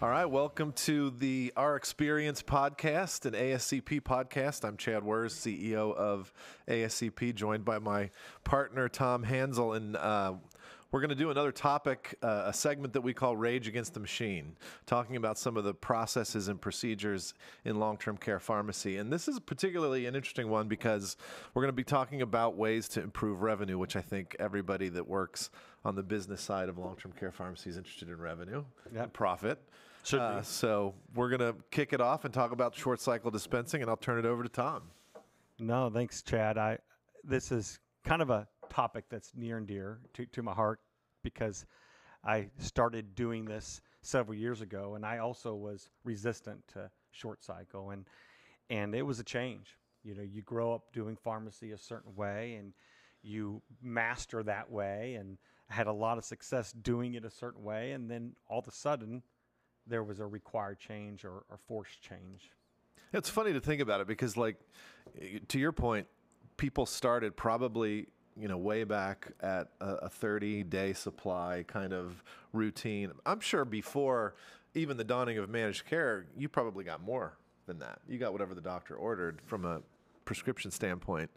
All right, welcome to the Our Experience podcast, an ASCP podcast. I'm Chad Worz, CEO of ASCP, joined by my partner Tom Hansel, and uh, we're going to do another topic, uh, a segment that we call Rage Against the Machine, talking about some of the processes and procedures in long term care pharmacy. And this is particularly an interesting one because we're going to be talking about ways to improve revenue, which I think everybody that works on the business side of long term care pharmacy is interested in revenue Yep. and profit. Certainly. Uh, so we're going to kick it off and talk about short cycle dispensing, and I'll turn it over to Tom. No, thanks, Chad. I this is kind of a topic that's near and dear to, to my heart because I started doing this several years ago, and I also was resistant to short cycle, and and it was a change. You know, you grow up doing pharmacy a certain way, and you master that way, and had a lot of success doing it a certain way, and then all of a sudden, there was a required change or, or forced change. It's funny to think about it because, like, to your point, people started probably, you know, way back at a, a 30 day supply kind of routine. I'm sure before even the dawning of managed care, you probably got more than that. You got whatever the doctor ordered from a prescription standpoint.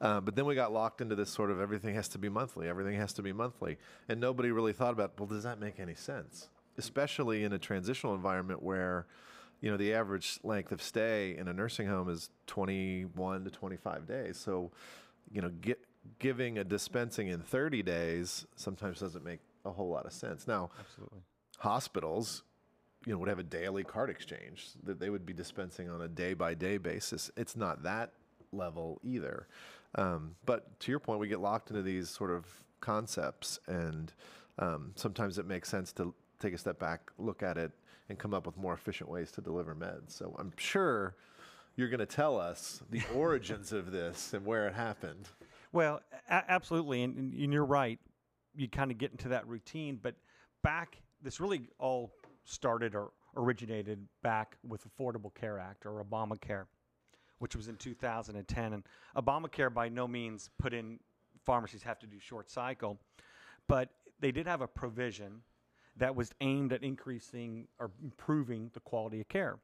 Uh, but then we got locked into this sort of everything has to be monthly, everything has to be monthly. And nobody really thought about, well, does that make any sense? Especially in a transitional environment where, you know, the average length of stay in a nursing home is 21 to 25 days. So, you know, get, giving a dispensing in 30 days sometimes doesn't make a whole lot of sense. Now, Absolutely. hospitals, you know, would have a daily card exchange that they would be dispensing on a day by day basis. It's not that level either. Um, but to your point, we get locked into these sort of concepts, and um, sometimes it makes sense to take a step back, look at it, and come up with more efficient ways to deliver meds. So I'm sure you're going to tell us the origins of this and where it happened. Well, a- absolutely, and, and and you're right. You kind of get into that routine, but back, this really all started or originated back with Affordable Care Act or Obamacare, which was in 2010. And Obamacare by no means put in pharmacies have to do short cycle, but they did have a provision that was aimed at increasing or improving the quality of care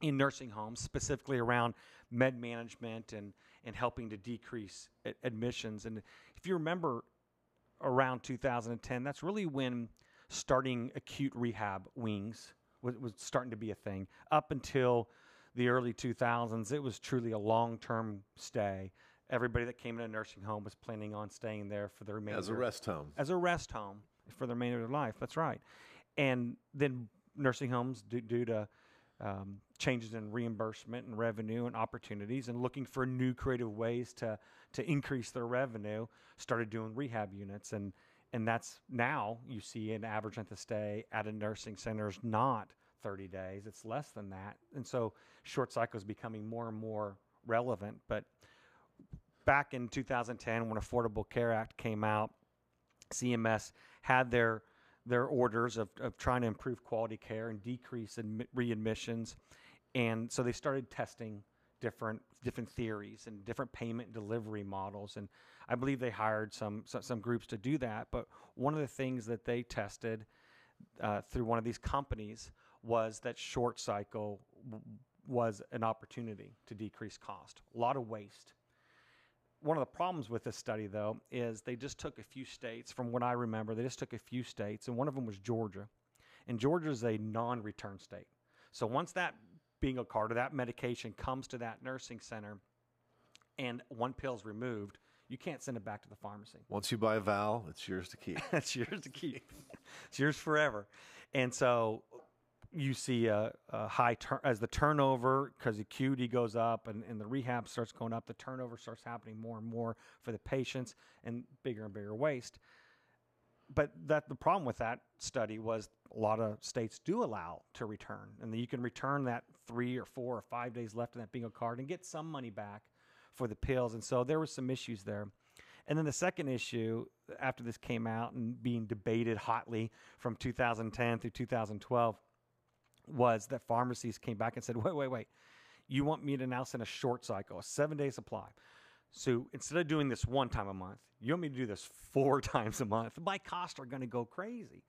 in nursing homes, specifically around med management and, and helping to decrease admissions. And if you remember around 2010, that's really when starting acute rehab wings was, was starting to be a thing. Up until the early 2000s, it was truly a long term stay. Everybody that came in a nursing home was planning on staying there for the remainder As a rest home. as a rest home for the remainder of their life. That's right. And then nursing homes, due, due to um, changes in reimbursement and revenue and opportunities, and looking for new creative ways to to increase their revenue, started doing rehab units, and and that's now you see an average length of stay at a nursing center is not 30 days; it's less than that, and so short cycle is becoming more and more relevant. But back in 2010, when Affordable Care Act came out, CMS had their their orders of, of trying to improve quality care and decrease admi- readmissions, and so they started testing different different theories and different payment delivery models. And I believe they hired some some, some groups to do that. But one of the things that they tested uh, through one of these companies was that short cycle w- was an opportunity to decrease cost. A lot of waste one of the problems with this study, though, is they just took a few states. From what I remember, they just took a few states, and one of them was Georgia. And Georgia is a non return state. So once that bingo card or that medication comes to that nursing center and one pill's removed, you can't send it back to the pharmacy. Once you buy a Val, it's yours to keep. it's yours to keep. it's yours forever. And so you see a, a high turn as the turnover because the acuity goes up and, and the rehab starts going up. The turnover starts happening more and more for the patients and bigger and bigger waste. But that the problem with that study was a lot of states do allow to return, and you can return that three or four or five days left in that bingo card and get some money back for the pills. And so there were some issues there. And then the second issue, after this came out and being debated hotly from 2010 through 2012, was that pharmacies came back and said, wait, wait, wait. You want me to now send a short cycle, a seven day supply. So instead of doing this one time a month, you want me to do this four times a month. My costs are going to go crazy.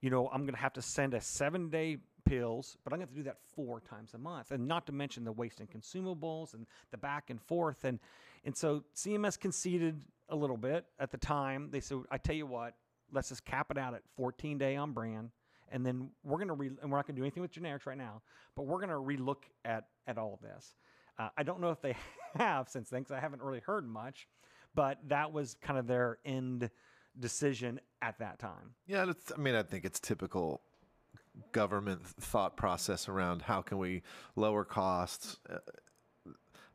You know, I'm going to have to send a seven day pills, but I'm going to have to do that four times a month, and not to mention the waste and consumables and the back and forth. And and so CMS conceded a little bit at the time. They said, "I tell you what, let's just cap it out at 14 day on brand." And then we're going to re- and we're not going to do anything with generics right now, but we're going to relook at at all of this. Uh, I don't know if they have since then because I haven't really heard much, but that was kind of their end decision at that time. Yeah, I mean, I think it's typical government thought process around how can we lower costs. Uh,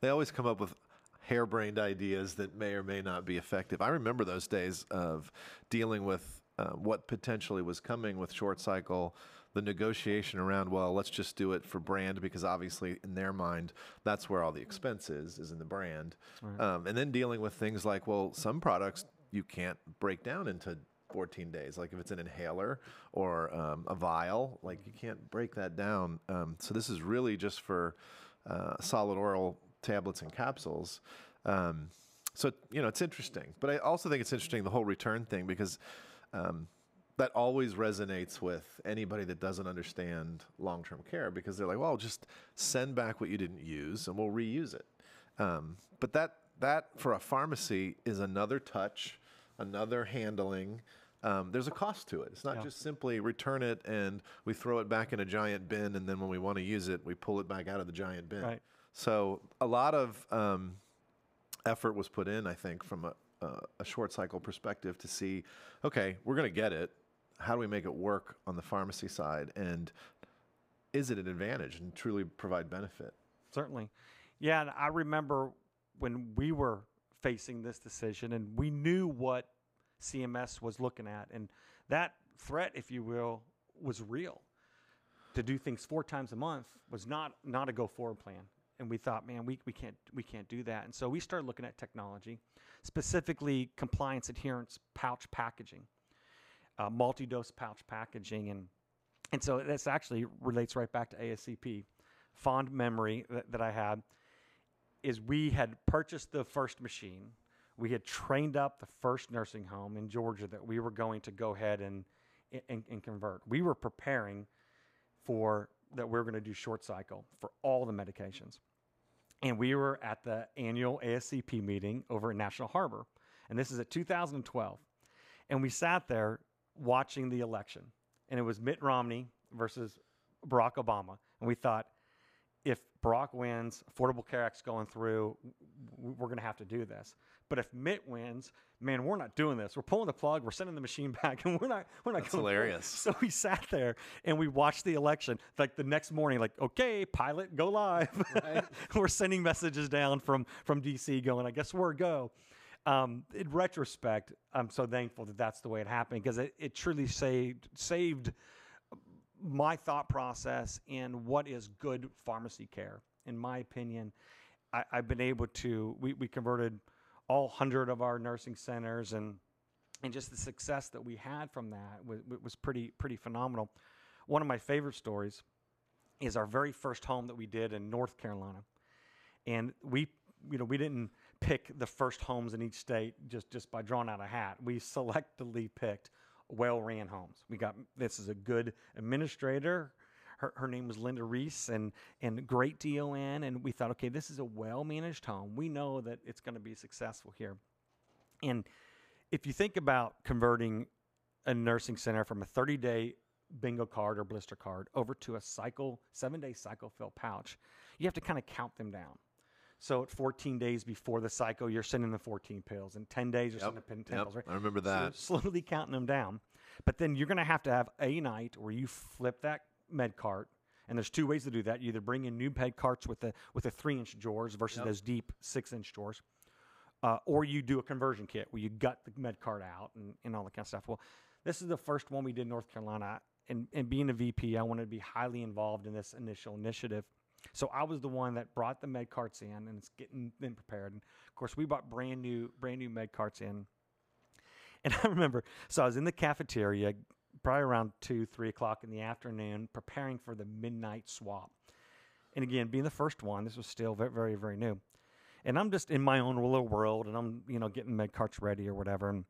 they always come up with harebrained ideas that may or may not be effective. I remember those days of dealing with uh, what potentially was coming with short cycle, the negotiation around, well, let's just do it for brand because obviously in their mind, that's where all the expense is, is in the brand. Um, and then dealing with things like, well, some products you can't break down into 14 days. Like if it's an inhaler or um, a vial, like you can't break that down. Um, so this is really just for uh, solid oral tablets and capsules. Um, so you know it's interesting, but I also think it's interesting the whole return thing because um, that always resonates with anybody that doesn't understand long-term care because they're like, well, just send back what you didn't use and we'll reuse it. Um, but that that for a pharmacy is another touch, another handling. Um, there's a cost to it. It's not Yeah. just simply return it and we throw it back in a giant bin, and then when we want to use it, we pull it back out of the giant bin. Right. So a lot of um, effort was put in, I think, from a, a, short cycle perspective to see, okay, we're going to get it. How do we make it work on the pharmacy side? And is it an advantage and truly provide benefit? Certainly. Yeah, and I remember when we were facing this decision and we knew what CMS was looking at and that threat if you will was real. To do things four times a month was not not a go forward plan. And we thought, man, we, we can't we can't do that. And so we started looking at technology, specifically compliance adherence pouch packaging, uh, multi-dose pouch packaging and and so this actually relates right back to ASCP. Fond memory that, that I had is we had purchased the first machine. We had trained up the first nursing home in Georgia that we were going to go ahead and, and, and convert. We were preparing for that we were going to do short cycle for all the medications. And we were at the annual ASCP meeting over in National Harbor. And this is at 2012. And we sat there watching the election. And it was Mitt Romney versus Barack Obama. And we thought, if Barack wins, Affordable Care Act's going through, we're going to have to do this. But if Mitt wins, man, we're not doing this. We're pulling the plug. We're sending the machine back, and we're not. We're not. That's hilarious. So we sat there and we watched the election. Like the next morning, like, okay, pilot, go live. we're sending messages down from from DC, going, I guess we're go. Um, in retrospect, I'm so thankful that that's the way it happened because it, it truly saved saved my thought process in what is good pharmacy care. In my opinion, I, I've been able to. We, we converted all hundred of our nursing centers, and and just the success that we had from that was, was pretty pretty phenomenal. One of my favorite stories is our very first home that we did in North Carolina, and we you know we didn't pick the first homes in each state just just by drawing out a hat. We selectively picked well ran homes. We got this is a good administrator. Her, her name was Linda Reese and and great DON and we thought okay this is a well managed home. We know that it's going to be successful here. And if you think about converting a nursing center from a 30 day bingo card or blister card over to a cycle seven day cycle fill pouch, you have to kind of count them down. So at 14 days before the cycle, you're sending the 14 pills. and 10 days, you're sending the 10 Yep, pills, right? I remember So that. slowly counting them down. But then you're going to have to have a night where you flip that med cart. And there's two ways to do that. You either bring in new med carts with the with the three inch drawers versus Yep. those deep six inch drawers, uh, or you do a conversion kit where you gut the med cart out and, and all that kind of stuff. Well, this is the first one we did in North Carolina. And, and being a VP, I wanted to be highly involved in this initial initiative. So I was the one that brought the med carts in and it's getting them prepared. And of course, we bought brand new brand new med carts in. And I remember, so I was in the cafeteria, probably around two, three o'clock in the afternoon, preparing for the midnight swap. And again, being the first one, this was still very, very, very new. And I'm just in my own little world, and I'm, you know, getting med carts ready or whatever. And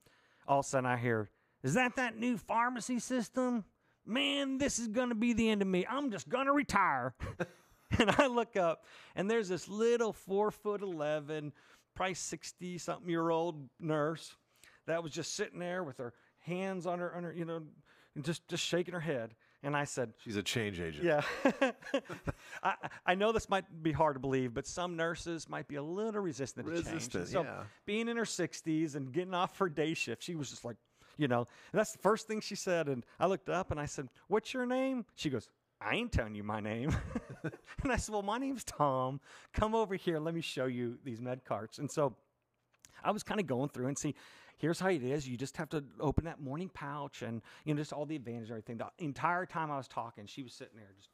all of a sudden, I hear, "Is that that new pharmacy system?" man, this is to be the end of me. I'm just to retire. and I look up, and there's this little four foot 11, probably 60 something year old nurse that was just sitting there with her hands on her, on her you know, and just, just shaking her head. And I said, She's a change agent. yeah. I, I know this might be hard to believe, but some nurses might be a little resistant to change. So yeah. being in her 60s and getting off her day shift, she was just like, you know, that's the first thing she said. And I looked up and I said, What's your name? She goes, I ain't telling you my name. and I said, Well, my name's Tom. Come over here. Let me show you these med carts. And so I was kind of going through and see, here's how it is. You just have to open that morning pouch and, you know, just all the advantage and everything. The entire time I was talking, she was sitting there just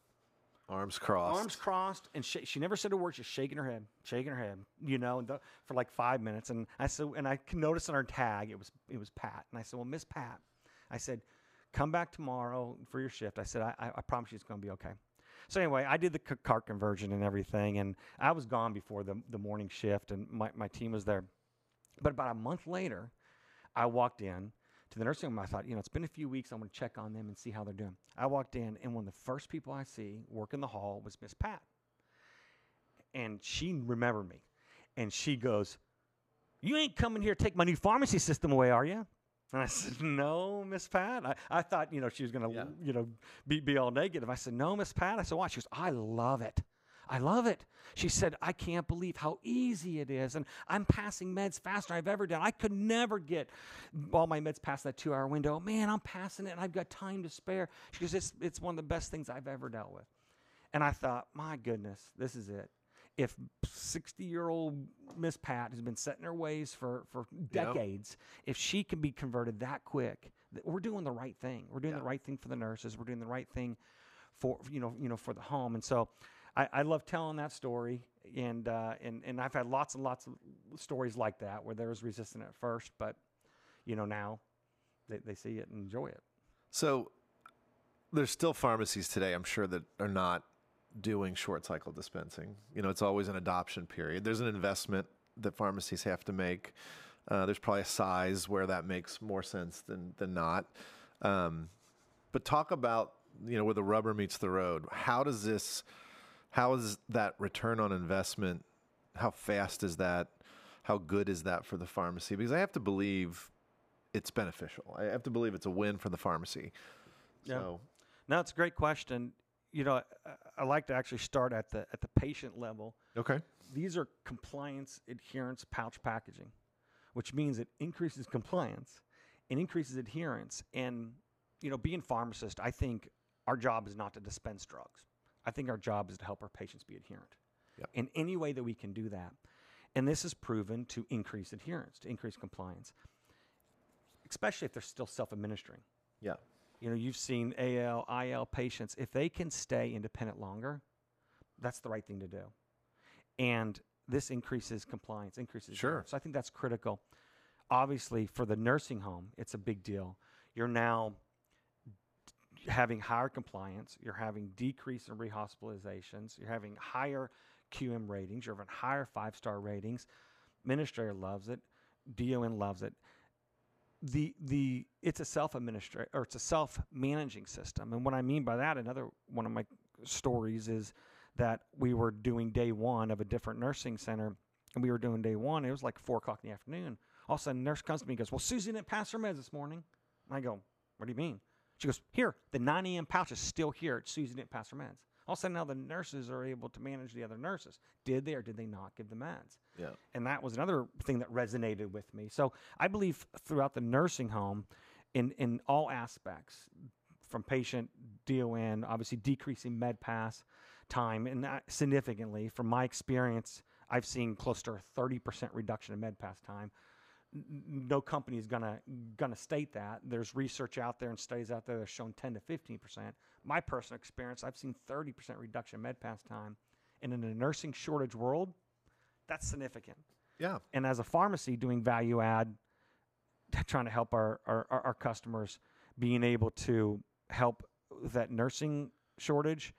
Arms crossed. arms crossed, and sh- she never said a word. Just shaking her head, shaking her head, you know, and the, for like five minutes. And I said, and I noticed on her tag it was it was Pat. And I said, well, Miss Pat, I said, come back tomorrow for your shift. I said, I, I, I promise you it's going to be okay. So anyway, I did the cart conversion and everything, and I was gone before the the morning shift, and my my team was there. But about a month later, I walked in to the nursing home. I thought, you know, it's been a few weeks. I'm going to check on them and see how they're doing. I walked in, and one of the first people I see work in the hall was Miss Pat. And she remembered me. And she goes, You ain't coming here to take my new pharmacy system away, are you? And I said, No, Miss Pat. I, I thought, you know, she was going to, Yeah. you know, be, be all negative. I said, No, Miss Pat. I said, Why? She goes, I love it. I love it. She said, I can't believe how easy it is. And I'm passing meds faster than I've ever done. I could never get all my meds past that two hour window. Man, I'm passing it and I've got time to spare. She goes, it's, it's one of the best things I've ever dealt with. And I thought, my goodness, this is it. If 60 year old Miss Pat has been setting her ways for, for Yep. decades, if she can be converted that quick, we're doing the right thing. We're doing Yeah. the right thing for the nurses. We're doing the right thing for you know you know for the home. And so I, I love telling that story. And uh, and and I've had lots and lots of stories like that where there was resistance at first, but you know now they, they see it and enjoy it. So there's still pharmacies today, I'm sure, that are not doing short cycle dispensing. You know, it's always an adoption period. There's an investment that pharmacies have to make. Uh, there's probably a size where that makes more sense than than not. Um, but talk about you know where the rubber meets the road. How does this? How is that return on investment? How fast is that? How good is that for the pharmacy? Because I have to believe it's beneficial. I have to believe it's a win for the pharmacy. Yeah. So No, it's a great question. You know, I, I like to actually start at the at the patient level. okay. These are compliance adherence pouch packaging, which means it increases compliance and increases adherence. And you know, being pharmacist, I think our job is not to dispense drugs. I think our job is to help our patients be adherent. Yep. In any way that we can do that. And this is proven to increase adherence, to increase compliance, especially if they're still self administering. Yeah. You know, you've seen AL, IL patients, if they can stay independent longer, that's the right thing to do. And this increases compliance, increases. Sure. So I think that's critical. Obviously, for the nursing home, it's a big deal. You're now having higher compliance, you're having decrease in rehospitalizations, you're having higher QM ratings, you're having higher five star ratings. Administrator loves it, DON loves it the the it's a self administrate or it's a self managing system. And what I mean by that, another one of my stories is that we were doing day one of a different nursing center, and we were doing day one. It was like four o'clock in the afternoon. All of a sudden, nurse comes to me and goes, "Well, Susie didn't pass her meds this morning." And I go, "What do you mean?" She goes, "Here, the 9 a.m. pouch is still here. Susie didn't pass her meds." All of a sudden, now the nurses are able to manage the other nurses. Did they or did they not give the meds? Yeah. and that was another thing that resonated with me. So I believe throughout the nursing home, in in all aspects, from patient DON, obviously decreasing med pass time, and significantly from my experience, I've seen close to a thirty percent reduction in med pass time. No company is gonna gonna state that. There's research out there and studies out there that have shown ten to fifteen percent. My personal experience, I've seen thirty percent reduction in med pass time, and in a nursing shortage world, that's significant Yeah. and as a pharmacy doing value add trying to help our, our, our our customers being able to help that nursing shortage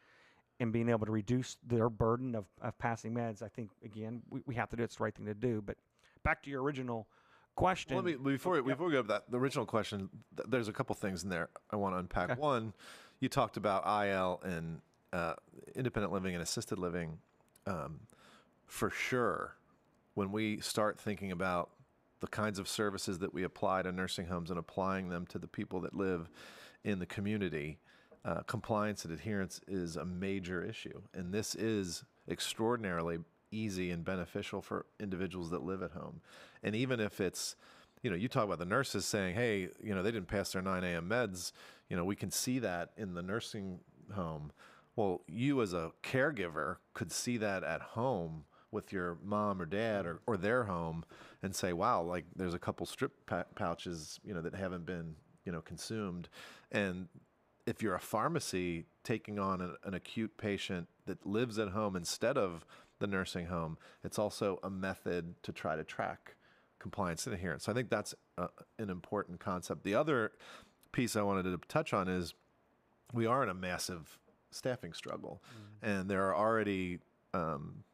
and being able to reduce their burden of, of passing meds i think again we, we have to do it's the right thing to do but back to your original question. Let me before we before we go to that the original question. Th- there's a couple things in there I want to unpack. Okay. One, you talked about IL and uh, independent living and assisted living. Um, for sure, when we start thinking about the kinds of services that we apply to nursing homes and applying them to the people that live in the community, uh, compliance and adherence is a major issue, and this is extraordinarily easy and beneficial for individuals that live at home. And even if it's, you know, you talk about the nurses saying, hey, you know, they didn't pass their 9 a.m. meds, you know, we can see that in the nursing home. Well, you as a caregiver could see that at home with your mom or dad or, or their home and say, wow, like there's a couple strip pouches, you know, that haven't been, you know, consumed. And if you're a pharmacy taking on an, an acute patient that lives at home instead of the nursing home, it's also a method to try to track compliance and adherence. So I think that's uh an important concept. The other piece I wanted to touch on is we are in a massive staffing struggle, and there are already um,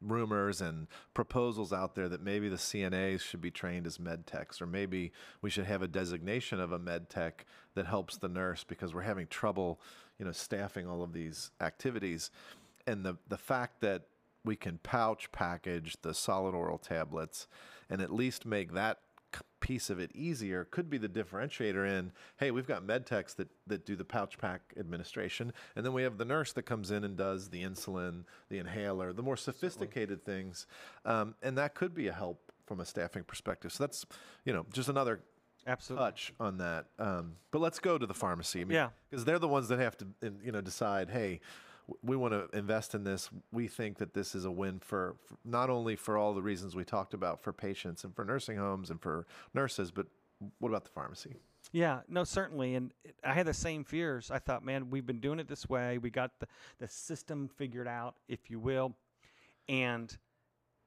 rumors and proposals out there that maybe the CNAs should be trained as med techs, or maybe we should have a designation of a med tech that helps the nurse because we're having trouble, you know, staffing all of these activities. And the the fact that we can pouch package the solid oral tablets and at least make that piece of it easier. Could be the differentiator in hey we've got med techs that, that do the pouch pack administration. And then we have the nurse that comes in and does the insulin the inhaler the more sophisticated things. Um, and that could be a help from a staffing perspective. So that's you know just another Absolutely. touch on that. Um, but let's go to the pharmacy. I mean, Yeah. because they're the ones that have to you know decide hey we want to invest in this we think that this is a win for, for not only for all the reasons we talked about for patients and for nursing homes and for nurses but what about the pharmacy Yeah, no, certainly. And I had the same fears. I thought, man, we've been doing it this way. We got the, the system figured out, if you will. And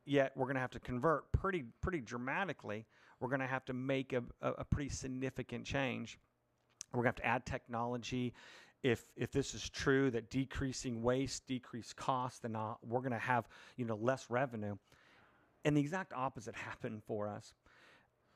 yet we're going to have to convert pretty, pretty dramatically. We're going to have to make a, a, a pretty significant change. We're going to have to add technology. If, if this is true that decreasing waste, decrease cost, then uh, we're going to have you know less revenue. And the exact opposite happened for us.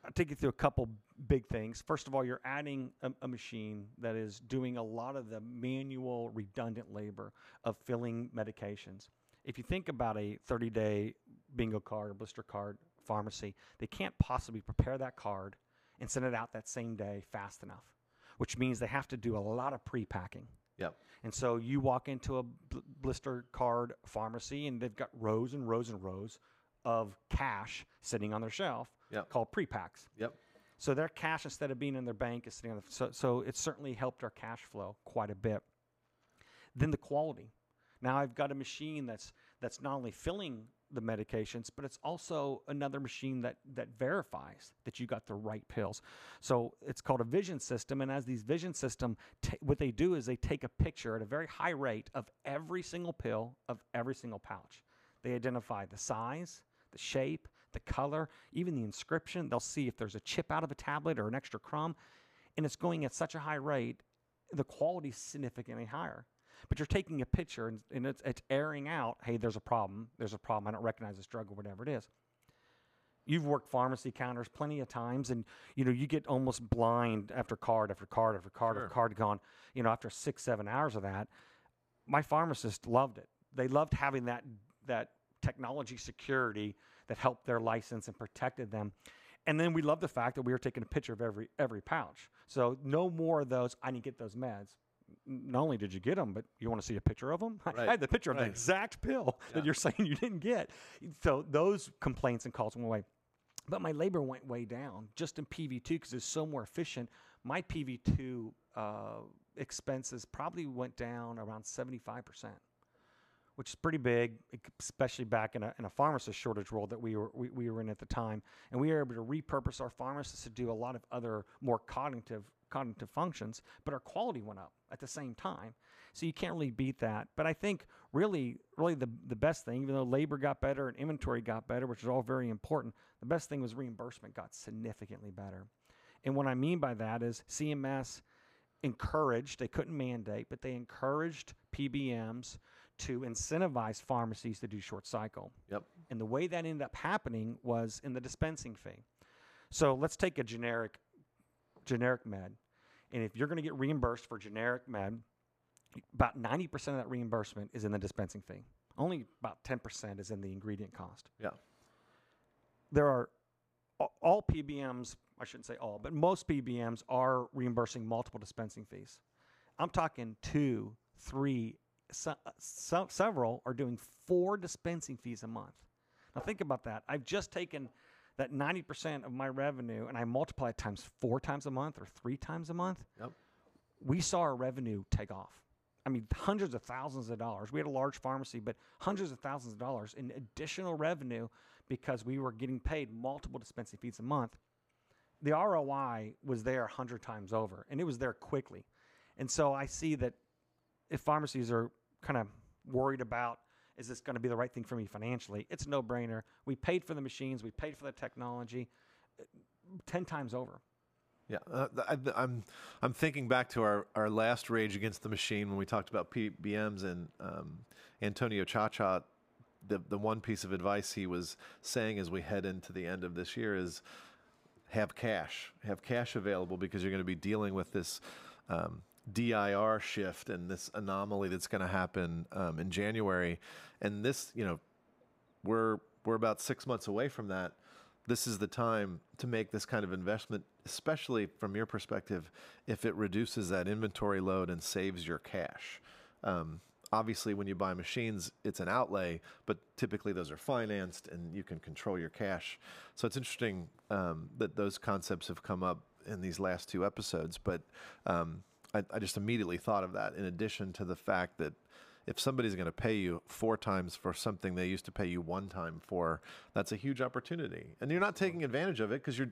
I'll take you through a couple big things. First of all, you're adding a, a machine that is doing a lot of the manual, redundant labor of filling medications. If you think about a 30 day bingo card or blister card pharmacy, they can't possibly prepare that card and send it out that same day fast enough, which means they have to do a lot of pre packing. yep And so you walk into a bl- blister card pharmacy and they've got rows and rows and rows of cash sitting on their shelf Yep. called pre-packs. yep So their cash instead of being in their bank is sitting on the so so it's certainly helped our cash flow quite a bit. Then the quality. Now I've got a machine that's that's not only filling the medications, but it's also another machine that that verifies that you got the right pills. So it's called a vision system, and as these vision system, ta what they do is they take a picture at a very high rate of every single pill of every single pouch. They identify the size, the shape, the color, even the inscription. They'll see if there's a chip out of a tablet or an extra crumb, and it's going at such a high rate, the quality's significantly higher. But you're taking a picture and, and it's, it's airing out, hey, there's a problem. There's a problem. I don't recognize this drug or whatever it is. You've worked pharmacy counters plenty of times, and you know you get almost blind after card after card after card Sure. after card gone. You know, after six seven hours of that, my pharmacist loved it. They loved having that that technology security that helped their license and protected them. And then we love the fact that we were taking a picture of every every pouch. So no more of those. I need to get those meds. Not only did you get them, but you want to see a picture of them. I had the picture of the exact pill Yeah. that you're saying you didn't get. So those complaints and calls went away. But my labor went way down just in PV2 because it's so more efficient. My PV2 uh, expenses probably went down around 75%, which is pretty big, especially back in a, in a pharmacist shortage world that we were, we, we were in at the time. And we were able to repurpose our pharmacists to do a lot of other more cognitive cognitive functions, but our quality went up at the same time. So you can't really beat that. But I think really, really the, the best thing, even though labor got better and inventory got better, which is all very important, the best thing was reimbursement got significantly better. And what I mean by that is CMS encouraged, they couldn't mandate, but they encouraged PBMs to incentivize pharmacies to do short cycle. yep And the way that ended up happening was in the dispensing fee. So let's take a generic generic med, and if you're going to get reimbursed for generic med, about 90% of that reimbursement is in the dispensing fee. Only about 10% is in the ingredient cost. Yeah. There are all PBMs, I shouldn't say all, but most PBMs are reimbursing multiple dispensing fees. I'm talking two, three, so, so, several are doing four dispensing fees a month. Now think about that. I've just taken that 90% of my revenue and I multiply it times four times a month or three times a month. Yep. We saw our revenue take off. I mean, hundreds of thousands of dollars. We had a large pharmacy, but hundreds of thousands of dollars in additional revenue because we were getting paid multiple dispensing fees a month. The ROI was there 100 times over, and it was there quickly. And so I see that if pharmacies are kind of worried about is this going to be the right thing for me financially, it's a no brainer. We paid for the machines, we paid for the technology uh, 10 times over. Yeah, uh, I, I'm I'm thinking back to our, our last Rage Against the Machine when we talked about PBMs and um, Antonio Ciaccia. The the one piece of advice he was saying as we head into the end of this year is have cash, have cash available because you're going to be dealing with this um, DIR shift and this anomaly that's going to happen um, in January, and this you know we're we're about six months away from that this is the time to make this kind of investment, especially from your perspective, if it reduces that inventory load and saves your cash. Um, obviously, when you buy machines, it's an outlay, but typically those are financed and you can control your cash. So it's interesting um, that those concepts have come up in these last two episodes. But um, I, I just immediately thought of that in addition to the fact that if somebody's going to pay you four times for something they used to pay you one time for, that's a huge opportunity. And you're not taking advantage of it because you're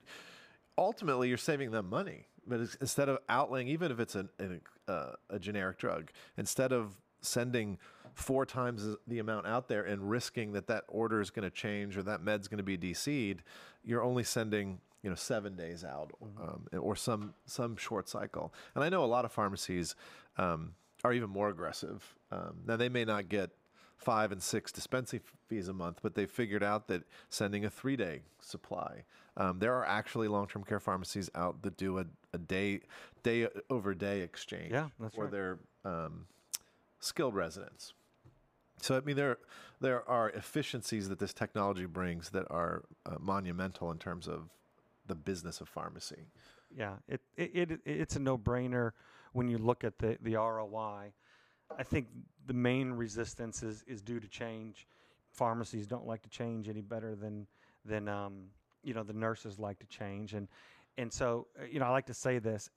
ultimately you're saving them money. But instead of outlaying, even if it's an, an, uh, a generic drug, instead of sending four times the amount out there and risking that that order is going to change or that med's going to be DC'd, you're only sending you know seven days out um, or some some short cycle. And I know a lot of pharmacies. Um, are even more aggressive. Um, now they may not get five and six dispensing fees a month, but they figured out that sending a three day supply. Um, there are actually long term care pharmacies out that do a, a day day over day exchange Yeah, for right. their um, skilled residents. So I mean, there there are efficiencies that this technology brings that are uh, monumental in terms of the business of pharmacy. Yeah, it, it, it it's a no brainer when you look at the, the ROI. I think the main resistance is, is due to change. Pharmacies don't like to change any better than than um, you know the nurses like to change, and and so uh, you know I like to say this: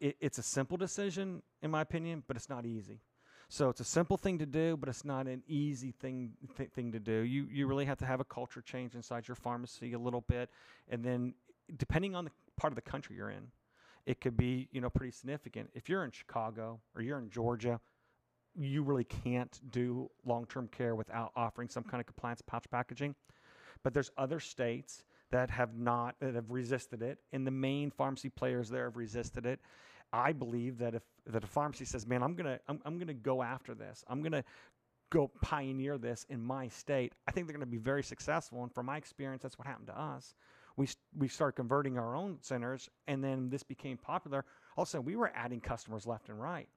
it, it's a simple decision in my opinion, but it's not easy. So it's a simple thing to do, but it's not an easy thing th- thing to do. You you really have to have a culture change inside your pharmacy a little bit, and then depending on the part of the country you're in, it could be you know pretty significant. If you're in Chicago or you're in Georgia, you really can't do long-term care without offering some kind of compliance pouch packaging. But there's other states that have not that have resisted it, and the main pharmacy players there have resisted it. I believe that if that a pharmacy says, "Man, I'm gonna I'm, I'm gonna go after this. I'm gonna go pioneer this in my state," I think they're gonna be very successful. And from my experience, that's what happened to us we we started converting our own centers, and then this became popular. All of a sudden, we were adding customers left and right,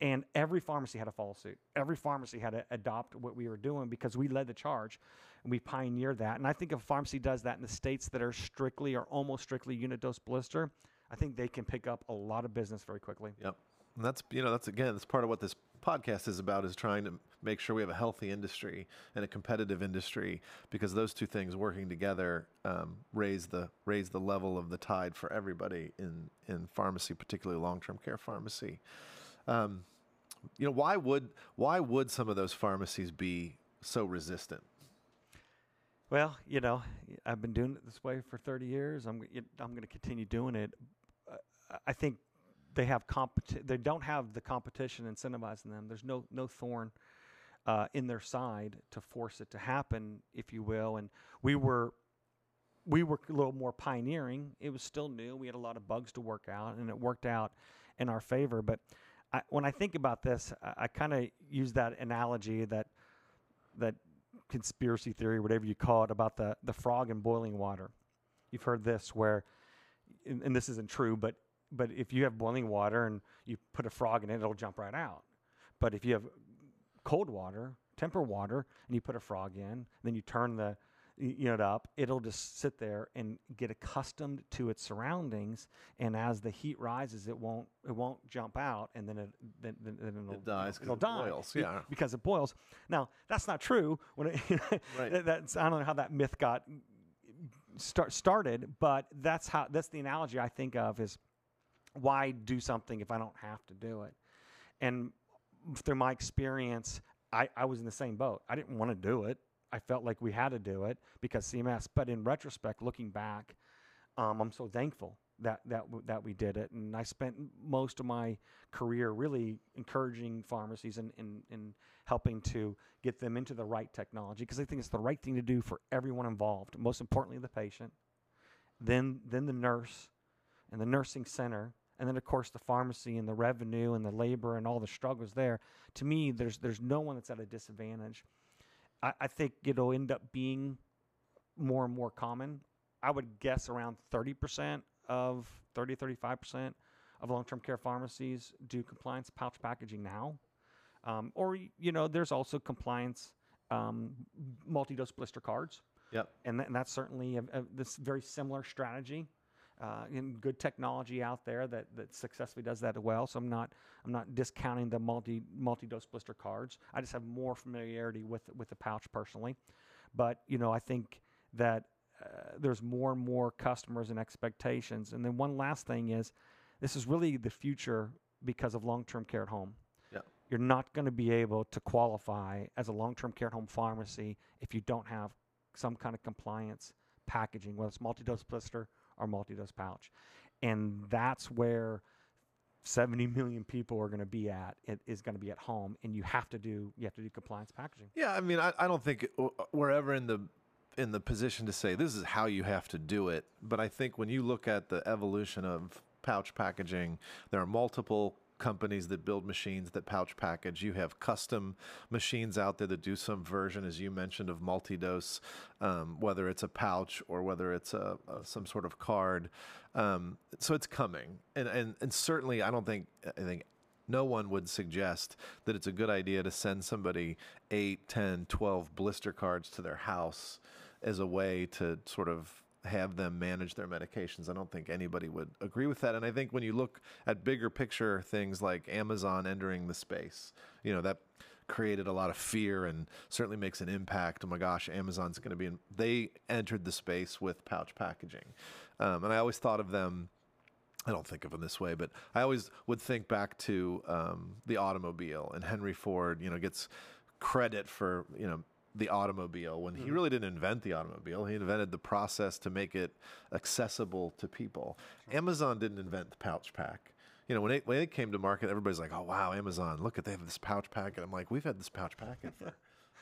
and every pharmacy had to follow suit. Every pharmacy had to adopt what we were doing because we led the charge, and we pioneered that. And I think if a pharmacy does that in the states that are strictly or almost strictly unit dose blister, I think they can pick up a lot of business very quickly. Yep. And that's you know that's again that's part of what this podcast is about is trying to make sure we have a healthy industry and a competitive industry because those two things working together um, raise the raise the level of the tide for everybody in in pharmacy, particularly long term care pharmacy. Um, you know why would why would some of those pharmacies be so resistant? Well, you know, I've been doing it this way for 30 years. I'm I'm going to continue doing it. Uh, I think they have competi- they don't have the competition incentivizing them. There's no no thorn uh, in their side to force it to happen, if you will. And we were we were a little more pioneering. It was still new. We had a lot of bugs to work out, and it worked out in our favor. But I, when I think about this, I, I kind of use that analogy that that conspiracy theory, whatever you call it, about the the frog in boiling water. you've heard this where, and, and this isn't true, but but if you have boiling water and you put a frog in it, it'll jump right out. But if you have cold water, temper water, and you put a frog in, then you turn the you know up, it'll just sit there and get accustomed to its surroundings. And as the heat rises, it won't it won't jump out, and then it then, then it'll, It dies It'll it die boils, yeah. because it boils. Now that's not true. When it, Right. that's I don't know how that myth got start started, but that's how that's the analogy I think of is why do something if I don't have to do it? And through my experience, I, I was in the same boat. I didn't want to do it. I felt like we had to do it because CMS. But in retrospect, looking back, um, I'm so thankful that that w- that we did it. And I spent most of my career really encouraging pharmacies and and helping to get them into the right technology because I think it's the right thing to do for everyone involved. Most importantly, the patient, then then the nurse, and the nursing center, and then of course the pharmacy and the revenue and the labor and all the struggles there. To me, there's there's no one that's at a disadvantage. I, I think it'll end up being more and more common. I would guess around 30% of 30 35% of long-term care pharmacies do compliance pouch packaging now. Um, or you know, there's also compliance um, multi-dose blister cards Yep. and, tha- and that's certainly a, a, this very similar strategy uh, and good technology out there that, that successfully does that well. So I'm not I'm not discounting the multi multi dose blister cards. I just have more familiarity with with the pouch personally, but you know I think that uh, there's more and more customers and expectations. And then one last thing is, this is really the future because of long term care at home. Yeah. You're not going to be able to qualify as a long term care at home pharmacy if you don't have some kind of compliance packaging, whether it's multi-dose blister or multi-dose pouch, and that's where 70 million people are going to be at. It is going to be at home, and you have to do you have to do compliance packaging. Yeah, I mean, I, I don't think w- we're ever in the in the position to say this is how you have to do it. But I think when you look at the evolution of pouch packaging, there are multiple companies that build machines that pouch package. You have custom machines out there that do some version, as you mentioned, of multi-dose, um, whether it's a pouch or whether it's a, a some sort of card. Um, so it's coming, and, and and certainly I don't think I think no one would suggest that it's a good idea to send somebody 8, 10, 12 blister cards to their house as a way to sort of have them manage their medications. I don't think anybody would agree with that. And I think when you look at bigger picture things like Amazon entering the space, you know, that created a lot of fear and certainly makes an impact. Oh my gosh, Amazon's going to be in. They entered the space with pouch packaging. Um, and I always thought of them I don't think of them this way, but I always would think back to um, the automobile and Henry Ford. You know, gets credit for you know the automobile when he really didn't invent the automobile. He invented the process to make it accessible to people. Amazon didn't invent the pouch pack. You know, when it, when it came to market, everybody's like, "Oh wow, Amazon! Look at they have this pouch pack." And I'm like, "We've had this pouch packet for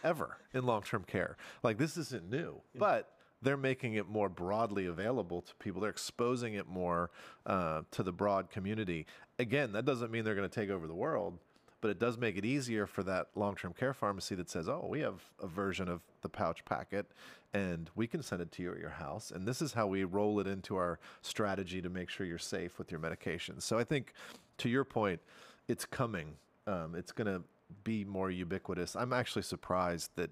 ever in long-term care. Like this isn't new, but." they're making it more broadly available to people. They're exposing it more uh, to the broad community. Again, that doesn't mean they're going to take over the world, but it does make it easier for that long-term care pharmacy that says, "Oh, we have a version of the pouch packet, and we can send it to you at your house, and this is how we roll it into our strategy to make sure you're safe with your medications." So I think, to your point, it's coming. Um, it's going to be more ubiquitous. I'm actually surprised that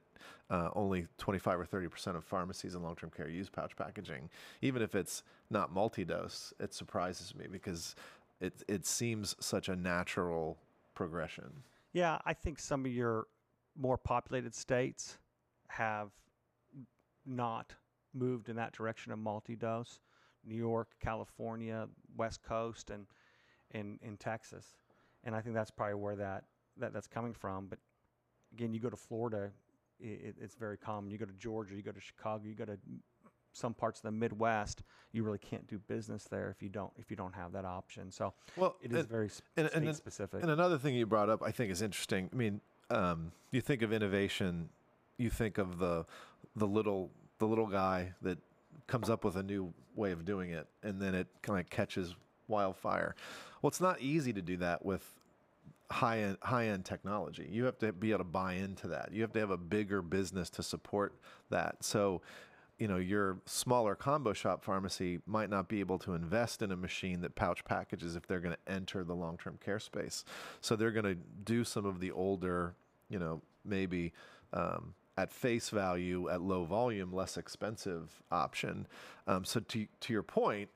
uh, only 25 or 30 percent of pharmacies in long-term care use pouch packaging, even if it's not multi-dose. It surprises me because it it seems such a natural progression. Yeah, I think some of your more populated states have not moved in that direction of multi-dose. New York, California, West Coast, and in in Texas, and I think that's probably where that, that that's coming from. But again, you go to Florida, it, it's very common. You go to Georgia, you go to Chicago, you go to some parts of the Midwest, you really can't do business there if you don't if you don't have that option. So Well, it is and- very sp- and- and specific. And another thing you brought up, I think, is interesting. I mean, um, you think of innovation, you think of the the little the little guy that comes up with a new way of doing it, and then it kind of catches wildfire. Well, it's not easy to do that with high end high end technology. You have to be able to buy into that. You have to have a bigger business to support that. So, you know your smaller combo shop pharmacy might not be able to invest in a machine that pouch packages if they're going to enter the long-term care space. So they're going to do some of the older you know maybe um, at face value at low volume less expensive option. Um, so to, to your point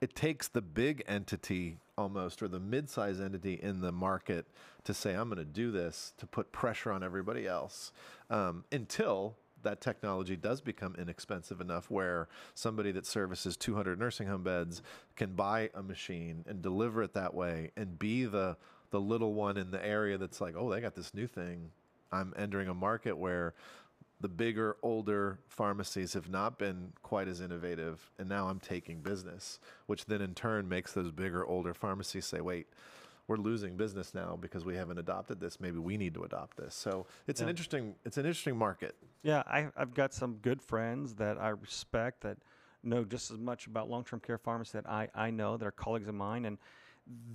it takes the big entity almost or the mid-size entity in the market to say i'm going to do this to put pressure on everybody else um, until that technology does become inexpensive enough where somebody that services 200 nursing home beds can buy a machine and deliver it that way and be the the little one in the area that's like oh they got this new thing. I'm entering a market where the bigger, older pharmacies have not been quite as innovative, and now I'm taking business, which then in turn makes those bigger, older pharmacies say, wait, we're losing business now because we haven't adopted this. Maybe we need to adopt this. So it's an interesting, it's an interesting market. Yeah, I, I've got some good friends that I respect that know just as much about long-term care pharmacy that I, I know. They're colleagues of mine, and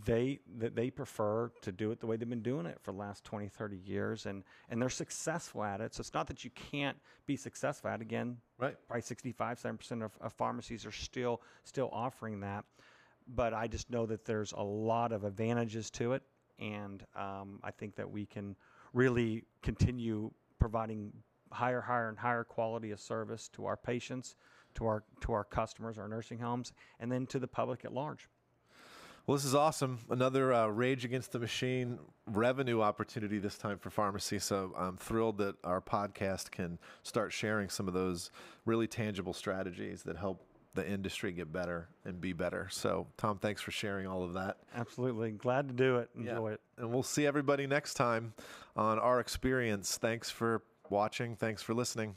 they that they prefer to do it the way they've been doing it for the last 20, 30 years, and and they're successful at it. So it's not that you can't be successful at it. Again, Right. probably 65, 7 percent of, of pharmacies are still still offering that. But I just know that there's a lot of advantages to it, and um, I think that we can really continue providing higher, higher, and higher quality of service to our patients, to our to our customers, our nursing homes, and then to the public at large. Well, this is awesome. Another uh, Rage Against the Machine revenue opportunity this time for pharmacy. So I'm thrilled that our podcast can start sharing some of those really tangible strategies that help the industry get better and be better. So, Tom, thanks for sharing all of that. Absolutely, glad to do it. Yeah. Enjoy it. And we'll see everybody next time on our experience. Thanks for watching. Thanks for listening.